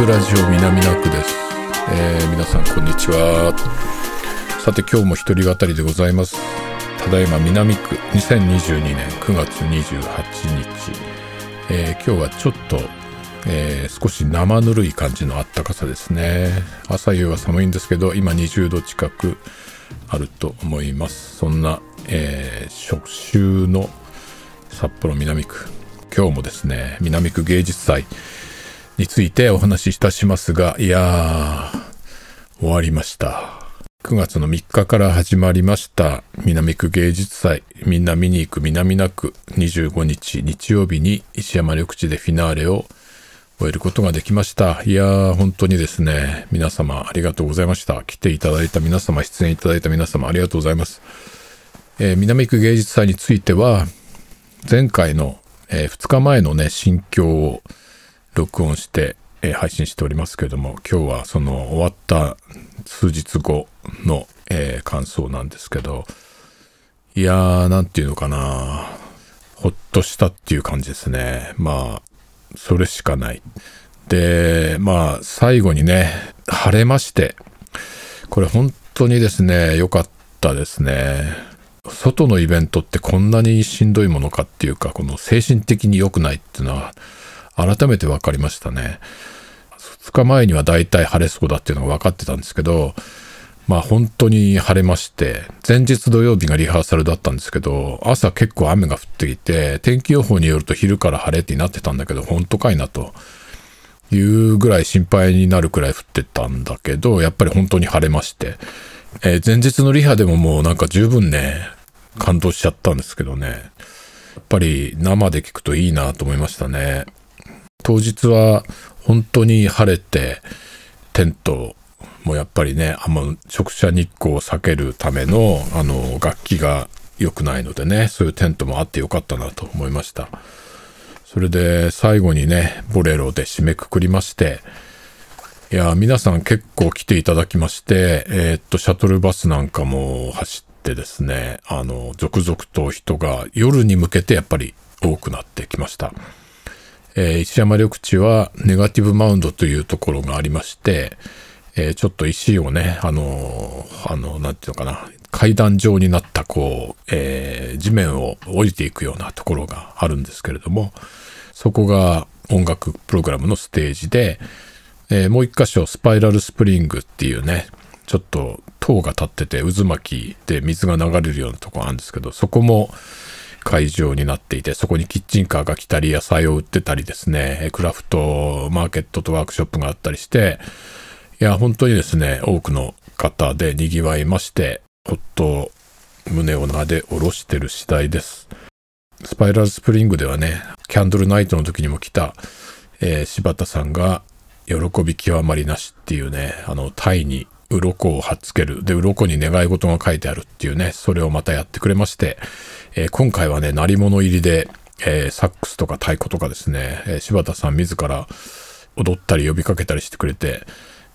クラジオ南区です、えー、皆さんこんにちは。さて今日も一人語りでございます。ただいま南区2022年9月28日、えー、今日はちょっと、えー、少し生ぬるい感じのあったかさですね。朝夕は寒いんですけど今20度近くあると思います。そんな、えー、初秋の札幌南区。今日もですね南区芸術祭。についてお話しいたしますが、いやー、終わりました。9月の3日から始まりました南区芸術祭みんな見に行く南名区25日日曜日に石山緑地でフィナーレを終えることができました。いやー、本当にですね、皆様ありがとうございました。来ていただいた皆様、出演いただいた皆様ありがとうございます。えー、南区芸術祭については、前回の、えー、2日前のね、心境を録音して、えー、配信しておりますけれども、今日はその終わった数日後の、えー、感想なんですけど、いやー、なんていうのかな、ほっとしたっていう感じですね。まあ、それしかない。で、まあ、最後にね、晴れまして、これ本当にですね、良かったですね。外のイベントってこんなにしんどいものかっていうか、この精神的に良くないっていうのは、改めて分かりましたね。2日前には大体晴れそうだっていうのが分かってたんですけど、まあ本当に晴れまして、前日土曜日がリハーサルだったんですけど、朝結構雨が降ってきて、天気予報によると昼から晴れってなってたんだけど、本当かいなというぐらい心配になるくらい降ってたんだけど、やっぱり本当に晴れまして、えー、前日のリハでももうなんか十分ね、感動しちゃったんですけどね、やっぱり生で聞くといいなと思いましたね。当日は本当に晴れて、テントもやっぱりね、あんま直射日光を避けるための、あの、楽器が良くないのでね、そういうテントもあってよかったなと思いました。それで最後にね、ボレロで締めくくりまして、いや、皆さん結構来ていただきまして、えー、っと、シャトルバスなんかも走ってですね、あの、続々と人が夜に向けてやっぱり多くなってきました。えー、石山緑地はネガティブマウンドというところがありまして、えー、ちょっと石をね、あのー、あの、なんていうのかな、階段状になったこう、えー、地面を降りていくようなところがあるんですけれども、そこが音楽プログラムのステージで、えー、もう一箇所スパイラルスプリングっていうね、ちょっと塔が立ってて渦巻きで水が流れるようなとこがあるんですけど、そこも、会場になっていて、そこにキッチンカーが来たり、野菜を売ってたりですね、クラフトマーケットとワークショップがあったりして、いや、本当にですね、多くの方で賑わいまして、ほっと胸をなで下ろしてる次第です。スパイラルスプリングではね、キャンドルナイトの時にも来た、えー、柴田さんが、喜び極まりなしっていうね、あの、タイに鱗を貼っつける。で、鱗に願い事が書いてあるっていうね、それをまたやってくれまして、えー、今回はね、鳴り物入りで、えー、サックスとか太鼓とかですね、えー、柴田さん自ら踊ったり呼びかけたりしてくれて、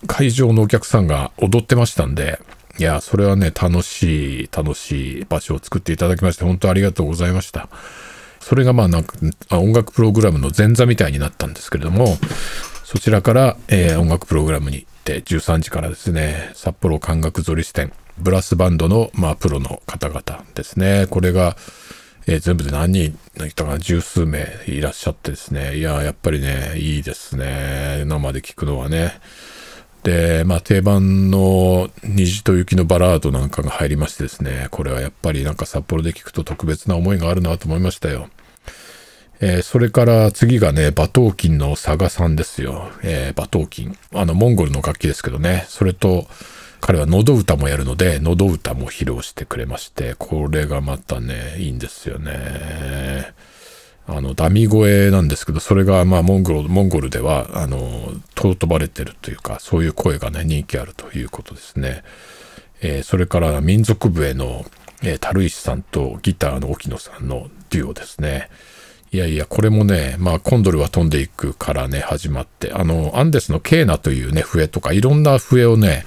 会場のお客さんが踊ってましたんで、いや、それはね、楽しい、楽しい場所を作っていただきまして、本当ありがとうございました。それがまあなんか、音楽プログラムの前座みたいになったんですけれども、そちらから、えー、音楽プログラムに行って13時からですね、札幌感覚ゾリス店、ブラスバンドの、まあ、プロの方々ですね。これが、えー、全部で何人の人が十数名いらっしゃってですね。いや、やっぱりね、いいですね。生で聞くのはね。で、まあ定番の虹と雪のバラードなんかが入りましてですね。これはやっぱりなんか札幌で聞くと特別な思いがあるなと思いましたよ。えー、それから次がね、馬頭琴の佐賀さんですよ。えー、馬頭琴。あの、モンゴルの楽器ですけどね。それと、彼は喉歌もやるので、喉歌も披露してくれまして、これがまたね、いいんですよね。あの、ダミ声なんですけど、それがまあ、モンゴル、モンゴルでは、あの、尊ばれてるというか、そういう声がね、人気あるということですね。えー、それから民族笛の、えー、樽石さんとギターの沖野さんのデュオですね。いやいや、これもね、まあ、コンドルは飛んでいくからね、始まって、あの、アンデスのケーナというね、笛とか、いろんな笛をね、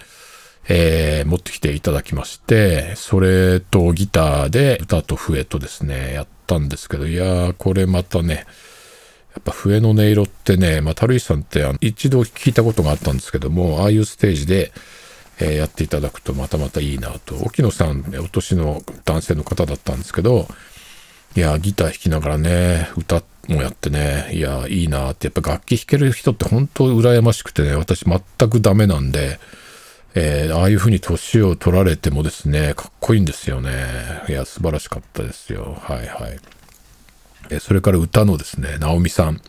えー、持ってきていただきまして、それとギターで歌と笛とですね、やったんですけど、いやー、これまたね、やっぱ笛の音色ってね、まあ、樽石さんってあの一度聞いたことがあったんですけども、ああいうステージで、えー、やっていただくとまたまたいいなと。沖野さん、お年の男性の方だったんですけど、いや、ギター弾きながらね、歌もやってね、いや、いいなって、やっぱ楽器弾ける人って本当羨ましくてね、私全くダメなんで、えー、ああいう風に年を取られてもですね、かっこいいんですよね。いや、素晴らしかったですよ。はいはい。えそれから歌のですね、直美さん。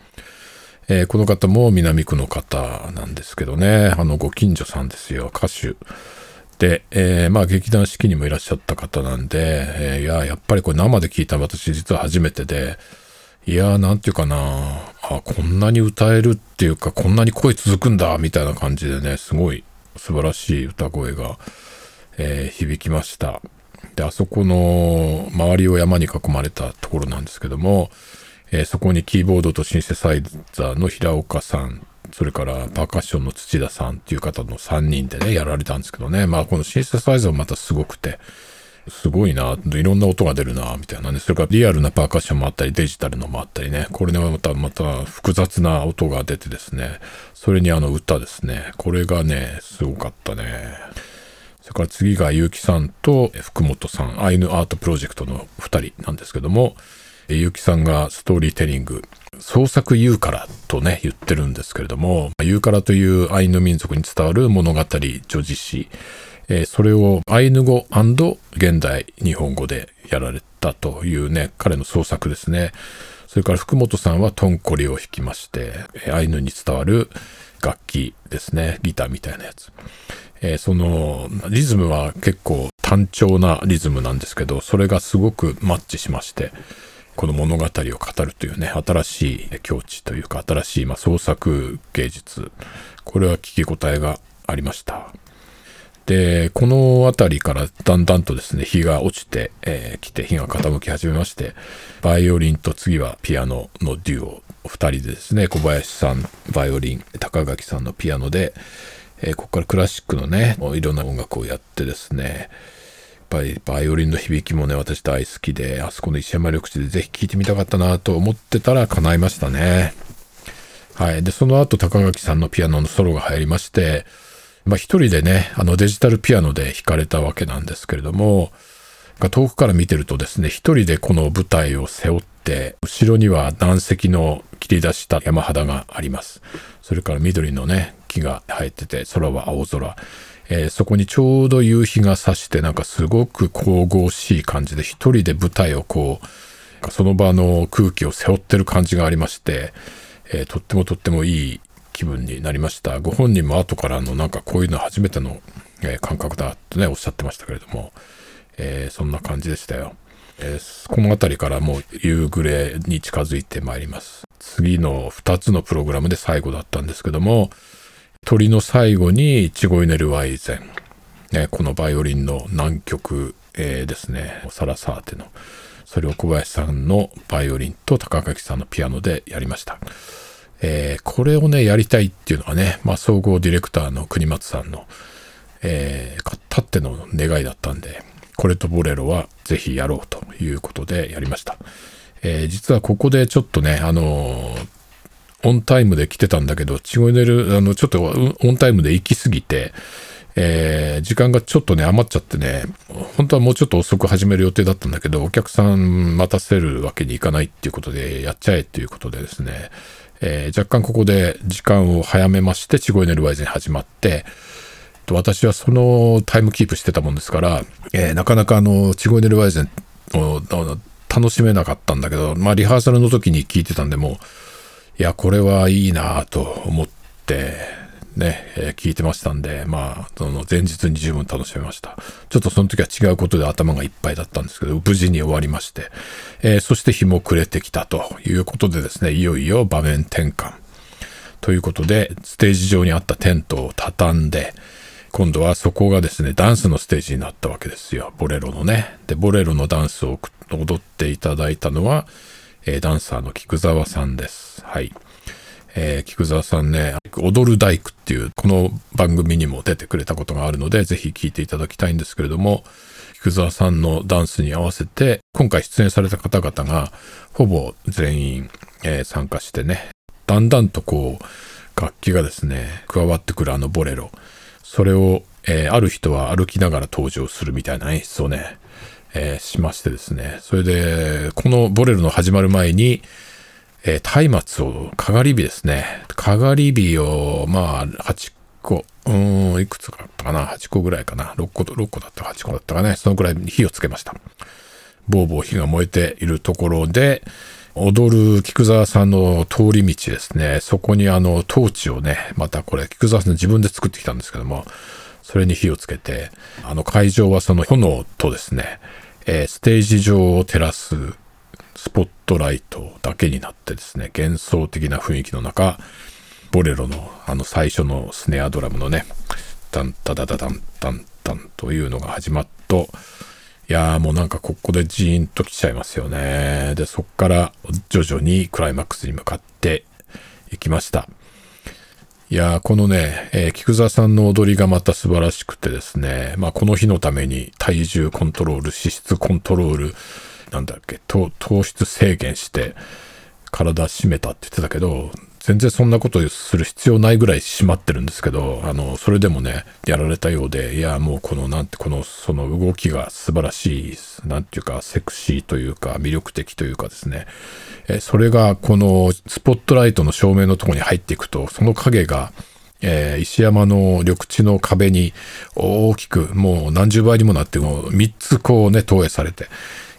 えー、この方も南区の方なんですけどね、あの、ご近所さんですよ、歌手。で、えー、まあ劇団四季にもいらっしゃった方なんで、えー、いや、やっぱりこれ生で聞いた私実は初めてで、いやー、なんていうかなあ、こんなに歌えるっていうか、こんなに声続くんだ、みたいな感じでね、すごい素晴らしい歌声が、えー、響きました。で、あそこの周りを山に囲まれたところなんですけども、えー、そこにキーボードとシンセサイザーの平岡さん、それからパーカッションの土田さんっていう方の3人でね、やられたんですけどね。まあこのシンセサイザーもまたすごくて、すごいな、いろんな音が出るな、みたいなね。それからリアルなパーカッションもあったり、デジタルのもあったりね。これね、また、また複雑な音が出てですね。それにあの歌ですね。これがね、すごかったね。それから次が結城さんと福本さん、アイヌアートプロジェクトの2人なんですけども、結城さんがストーリーテリング、創作ユーカラとね、言ってるんですけれども、ユーカラというアイヌ民族に伝わる物語、叙事詩、えー、それをアイヌ語現代日本語でやられたというね、彼の創作ですね。それから福本さんはトンコリを弾きまして、アイヌに伝わる楽器ですね。ギターみたいなやつ。えー、そのリズムは結構単調なリズムなんですけど、それがすごくマッチしまして、この物語を語るというね、新しい境地というか、新しいま創作芸術。これは聞き応えがありました。で、この辺りからだんだんとですね、日が落ちてき、えー、来て、日が傾き始めまして、バイオリンと次はピアノのデュオ、2人でですね、小林さん、バイオリン、高垣さんのピアノで、え、ここからクラシックのね、いろんな音楽をやってですね、やっぱりバイオリンの響きもね、私大好きで、あそこの石山緑地でぜひ聴いてみたかったなと思ってたら叶いましたね。はい。で、その後高垣さんのピアノのソロが入りまして、まあ一人でね、あのデジタルピアノで弾かれたわけなんですけれども、遠くから見てるとですね、一人でこの舞台を背負って、後ろには南石の切り出した山肌があります。それから緑のね、木が生えてて、空は青空。えー、そこにちょうど夕日が差して、なんかすごく神々しい感じで、一人で舞台をこう、その場の空気を背負ってる感じがありまして、えー、とってもとってもいい気分になりました。ご本人も後からのなんかこういうの初めての、え、感覚だとね、おっしゃってましたけれども、えー、そんな感じでしたよ。えー、この辺りからもう夕暮れに近づいてまいります。次の2つのプログラムで最後だったんですけども、鳥の最後にイチゴイネルワイゼン、ね、このバイオリンの南極、えー、ですね、サラサーテの、それを小林さんのバイオリンと高垣さんのピアノでやりました。えー、これをね、やりたいっていうのがね、まあ、総合ディレクターの国松さんの、えー、たっての願いだったんで、これとボレロはぜひやろうということでやりました。えー、実はここでちょっとね、あのー、オンタイムで来てたんだけど、チゴネル、あの、ちょっとオンタイムで行き過ぎて、えー、時間がちょっとね、余っちゃってね、本当はもうちょっと遅く始める予定だったんだけど、お客さん待たせるわけにいかないっていうことで、やっちゃえっていうことでですね、えー、若干ここで時間を早めまして、チゴエネルワイズに始まって、私はそのタイムキープしてたもんですから、えー、なかなかあの、チゴエネルワイズを楽しめなかったんだけど、まあリハーサルの時に聞いてたんで、も、いや、これはいいなと思って、ね、えー、聞いてましたんで、まあ、その前日に十分楽しめました。ちょっとその時は違うことで頭がいっぱいだったんですけど、無事に終わりまして、えー、そして日も暮れてきたということでですね、いよいよ場面転換。ということで、ステージ上にあったテントを畳んで、今度はそこがですね、ダンスのステージになったわけですよ。ボレロのね。で、ボレロのダンスを踊っていただいたのは、えー、ダンサーの菊沢さんです。はい。えー、菊沢さんね、踊る大工っていう、この番組にも出てくれたことがあるので、ぜひ聞いていただきたいんですけれども、菊沢さんのダンスに合わせて、今回出演された方々が、ほぼ全員、えー、参加してね、だんだんとこう、楽器がですね、加わってくるあのボレロ。それを、えー、ある人は歩きながら登場するみたいな演出をね、えー、しましてですね。それで、このボレロの始まる前に、えー、松明を、かがり火ですね。かがり火を、まあ、8個、うん、いくつかあったかな ?8 個ぐらいかな ?6 個、6個だったか8個だったかね。そのくらい火をつけました。ぼうぼう火が燃えているところで、踊る菊沢さんの通り道ですね。そこにあの、トーチをね、またこれ、菊沢さん自分で作ってきたんですけども、それに火をつけて、あの会場はその炎とですね、えー、ステージ上を照らすスポットライトだけになってですね、幻想的な雰囲気の中、ボレロのあの最初のスネアドラムのね、タンタダダダンタンタンというのが始まっと、いやーもうなんかここでジーンと来ちゃいますよね。で、そっから徐々にクライマックスに向かっていきました。いやーこのね、えー、菊沢さんの踊りがまた素晴らしくてですね、まあこの日のために体重コントロール、脂質コントロール、なんだっけ、糖質制限して体締めたって言ってたけど、全然そんなことする必要ないぐらい締まってるんですけど、あの、それでもね、やられたようで、いや、もうこの、なんて、この、その動きが素晴らしい、なんていうか、セクシーというか、魅力的というかですね、えそれが、この、スポットライトの照明のとこに入っていくと、その影が、えー、石山の緑地の壁に大きく、もう何十倍にもなって、もう3つこうね、投影されて、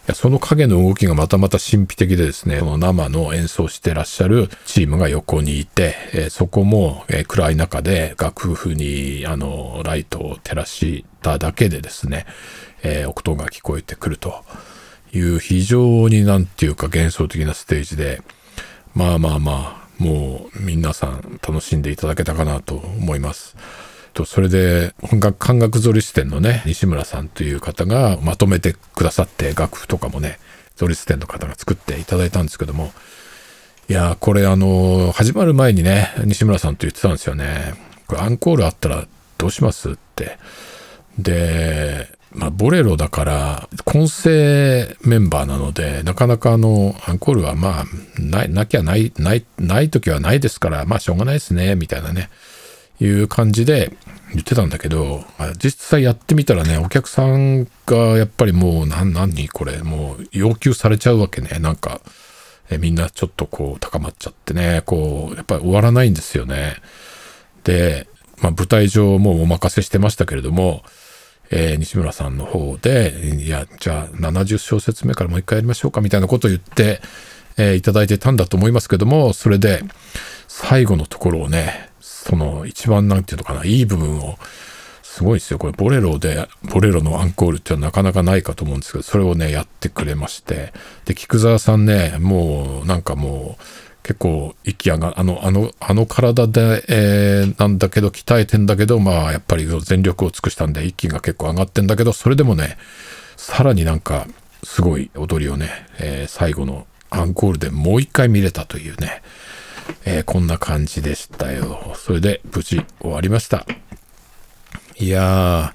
やその影の動きがまたまた神秘的でですね、この生の演奏してらっしゃるチームが横にいて、えー、そこも、えー、暗い中で楽譜にあのライトを照らしただけでですね、えー、音が聞こえてくるという非常になんていうか幻想的なステージで、まあまあまあ、もう皆さん楽しんでいただけたかなと思います。と、それで、本学漢学ゾリス店のね、西村さんという方がまとめてくださって、楽譜とかもね、ゾリス店の方が作っていただいたんですけども、いやこれあの、始まる前にね、西村さんと言ってたんですよね。これアンコールあったらどうしますって。で、まあ、ボレロだから、混成メンバーなので、なかなかあの、アンコールはまあ、ない、なきゃない、ない、ない時はないですから、まあ、しょうがないですね、みたいなね。いう感じで言ってたんだけど、実際やってみたらね、お客さんがやっぱりもう何、何これ、もう要求されちゃうわけね。なんか、えみんなちょっとこう高まっちゃってね、こう、やっぱり終わらないんですよね。で、まあ舞台上もうお任せしてましたけれども、えー、西村さんの方で、いや、じゃあ70小節目からもう一回やりましょうかみたいなことを言って、えー、いただいてたんだと思いますけども、それで最後のところをね、その一番なんていうのかな、いい部分を、すごいですよ。これ、ボレロで、ボレロのアンコールってのはなかなかないかと思うんですけど、それをね、やってくれまして。で、菊沢さんね、もう、なんかもう、結構息上が、あの、あの、あの体で、えー、なんだけど、鍛えてんだけど、まあ、やっぱり全力を尽くしたんで、息が結構上がってんだけど、それでもね、さらになんか、すごい踊りをね、えー、最後のアンコールでもう一回見れたというね、えー、こんな感じでしたよ。それで無事終わりました。いや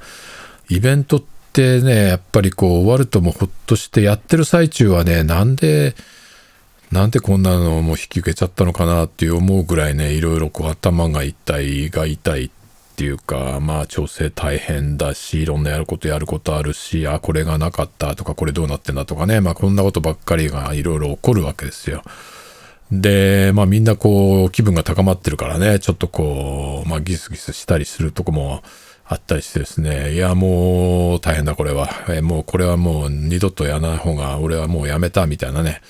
ー、イベントってね、やっぱりこう終わるともうほっとしてやってる最中はね、なんで、なんでこんなのも引き受けちゃったのかなっていう思うぐらいね、いろいろこう頭が痛い、が痛いっていうか、まあ調整大変だし、いろんなやることやることあるし、あ、これがなかったとか、これどうなってんだとかね、まあこんなことばっかりがいろいろ起こるわけですよ。で、まあみんなこう気分が高まってるからね、ちょっとこう、まあギスギスしたりするとこもあったりしてですね、いやもう大変だこれは、えもうこれはもう二度とやらない方が俺はもうやめたみたいなね、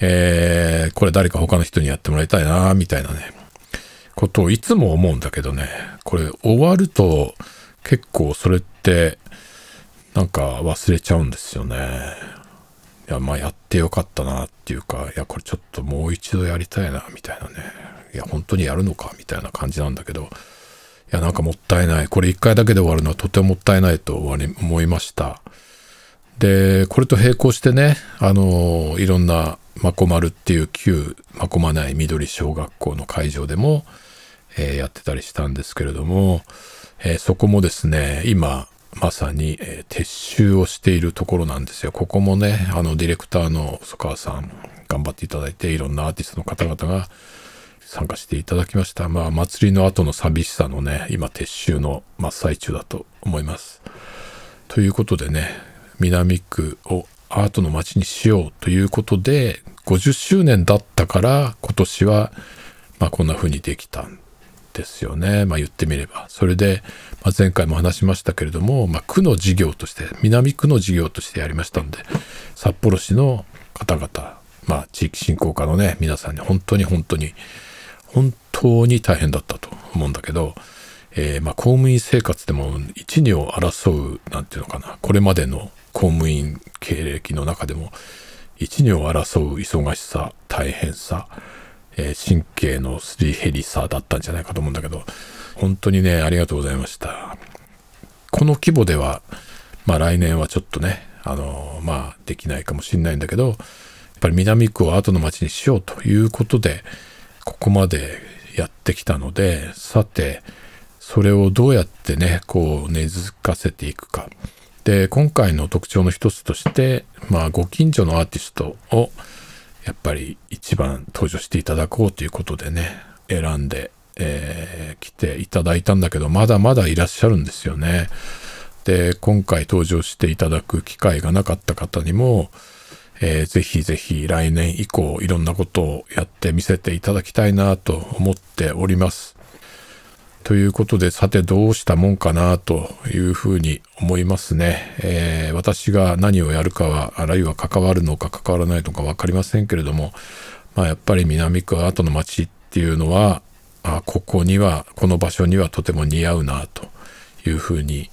えー、これ誰か他の人にやってもらいたいな、みたいなね、ことをいつも思うんだけどね、これ終わると結構それってなんか忘れちゃうんですよね。いや、まあやってよかったなっていうか、いや、これちょっともう一度やりたいな、みたいなね。いや、本当にやるのか、みたいな感じなんだけど、いや、なんかもったいない。これ一回だけで終わるのはとてももったいないと思いました。で、これと並行してね、あの、いろんなまこまるっていう旧まこまない緑小学校の会場でも、えー、やってたりしたんですけれども、えー、そこもですね、今、まさに、えー、撤収をしているところなんですよ。ここもね、あの、ディレクターの細川さん、頑張っていただいて、いろんなアーティストの方々が参加していただきました。まあ、祭りの後の寂しさのね、今、撤収の真っ最中だと思います。ということでね、南区をアートの街にしようということで、50周年だったから今年は、まあこんな風にできたですよね。まあ言ってみれば。それで、まあ、前回も話しましたけれども、まあ区の事業として、南区の事業としてやりましたんで、札幌市の方々、まあ地域振興課のね、皆さんに本当に本当に、本当に大変だったと思うんだけど、えー、まあ公務員生活でも一二を争う、なんていうのかな、これまでの公務員経歴の中でも一二を争う忙しさ、大変さ、えー、神経のすり減りさだったんじゃないかと思うんだけど、本当にね、ありがとうございました。この規模では、まあ来年はちょっとね、あのー、まあできないかもしれないんだけど、やっぱり南区を後の町にしようということで、ここまでやってきたので、さて、それをどうやってね、こう根付かせていくか。で、今回の特徴の一つとして、まあ、ご近所のアーティストを、やっぱり一番登場していただこうということでね、選んで、えー、来ていただいたんだけど、まだまだいらっしゃるんですよね。で、今回登場していただく機会がなかった方にも、えー、ぜひぜひ来年以降いろんなことをやってみせていただきたいなと思っております。ということで、さてどうしたもんかなというふうに思いますね。えー、私が何をやるかは、あるいは関わるのか関わらないのか分かりませんけれども、まあやっぱり南区アートの街っていうのは、あここには、この場所にはとても似合うなというふうに、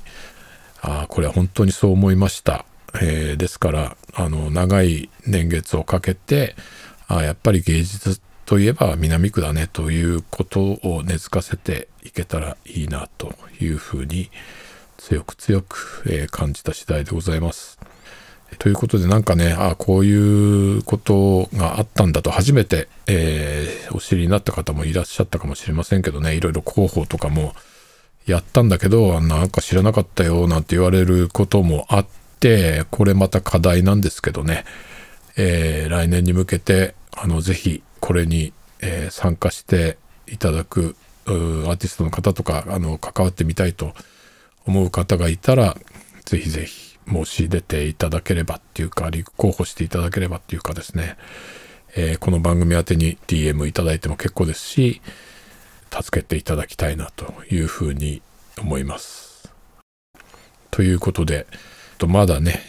あこれは本当にそう思いました。えー、ですから、あの、長い年月をかけて、あやっぱり芸術といえば南区だねということを根付かせていけたらいいなというふうに強く強く、え、感じた次第でございます。ということでなんかね、あこういうことがあったんだと初めて、えー、お知りになった方もいらっしゃったかもしれませんけどね、いろいろ広報とかもやったんだけど、なんか知らなかったよなんて言われることもあって、これまた課題なんですけどね、えー、来年に向けて、あの、ぜひこれに、えー、参加していただくアーティストの方とか、あの、関わってみたいと思う方がいたら、ぜひぜひ申し出ていただければっていうか、立候補していただければっていうかですね、えー、この番組宛てに DM いただいても結構ですし、助けていただきたいなというふうに思います。ということで、まだね、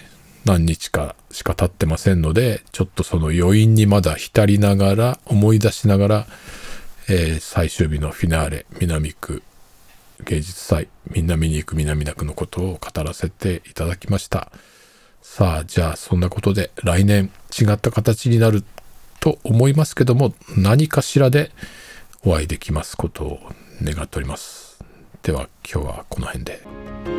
何日かしか経ってませんので、ちょっとその余韻にまだ浸りながら、思い出しながら、えー、最終日のフィナーレ、南区芸術祭、みんな見に行く南田区のことを語らせていただきました。さあ、じゃあそんなことで来年違った形になると思いますけども、何かしらでお会いできますことを願っております。では今日はこの辺で。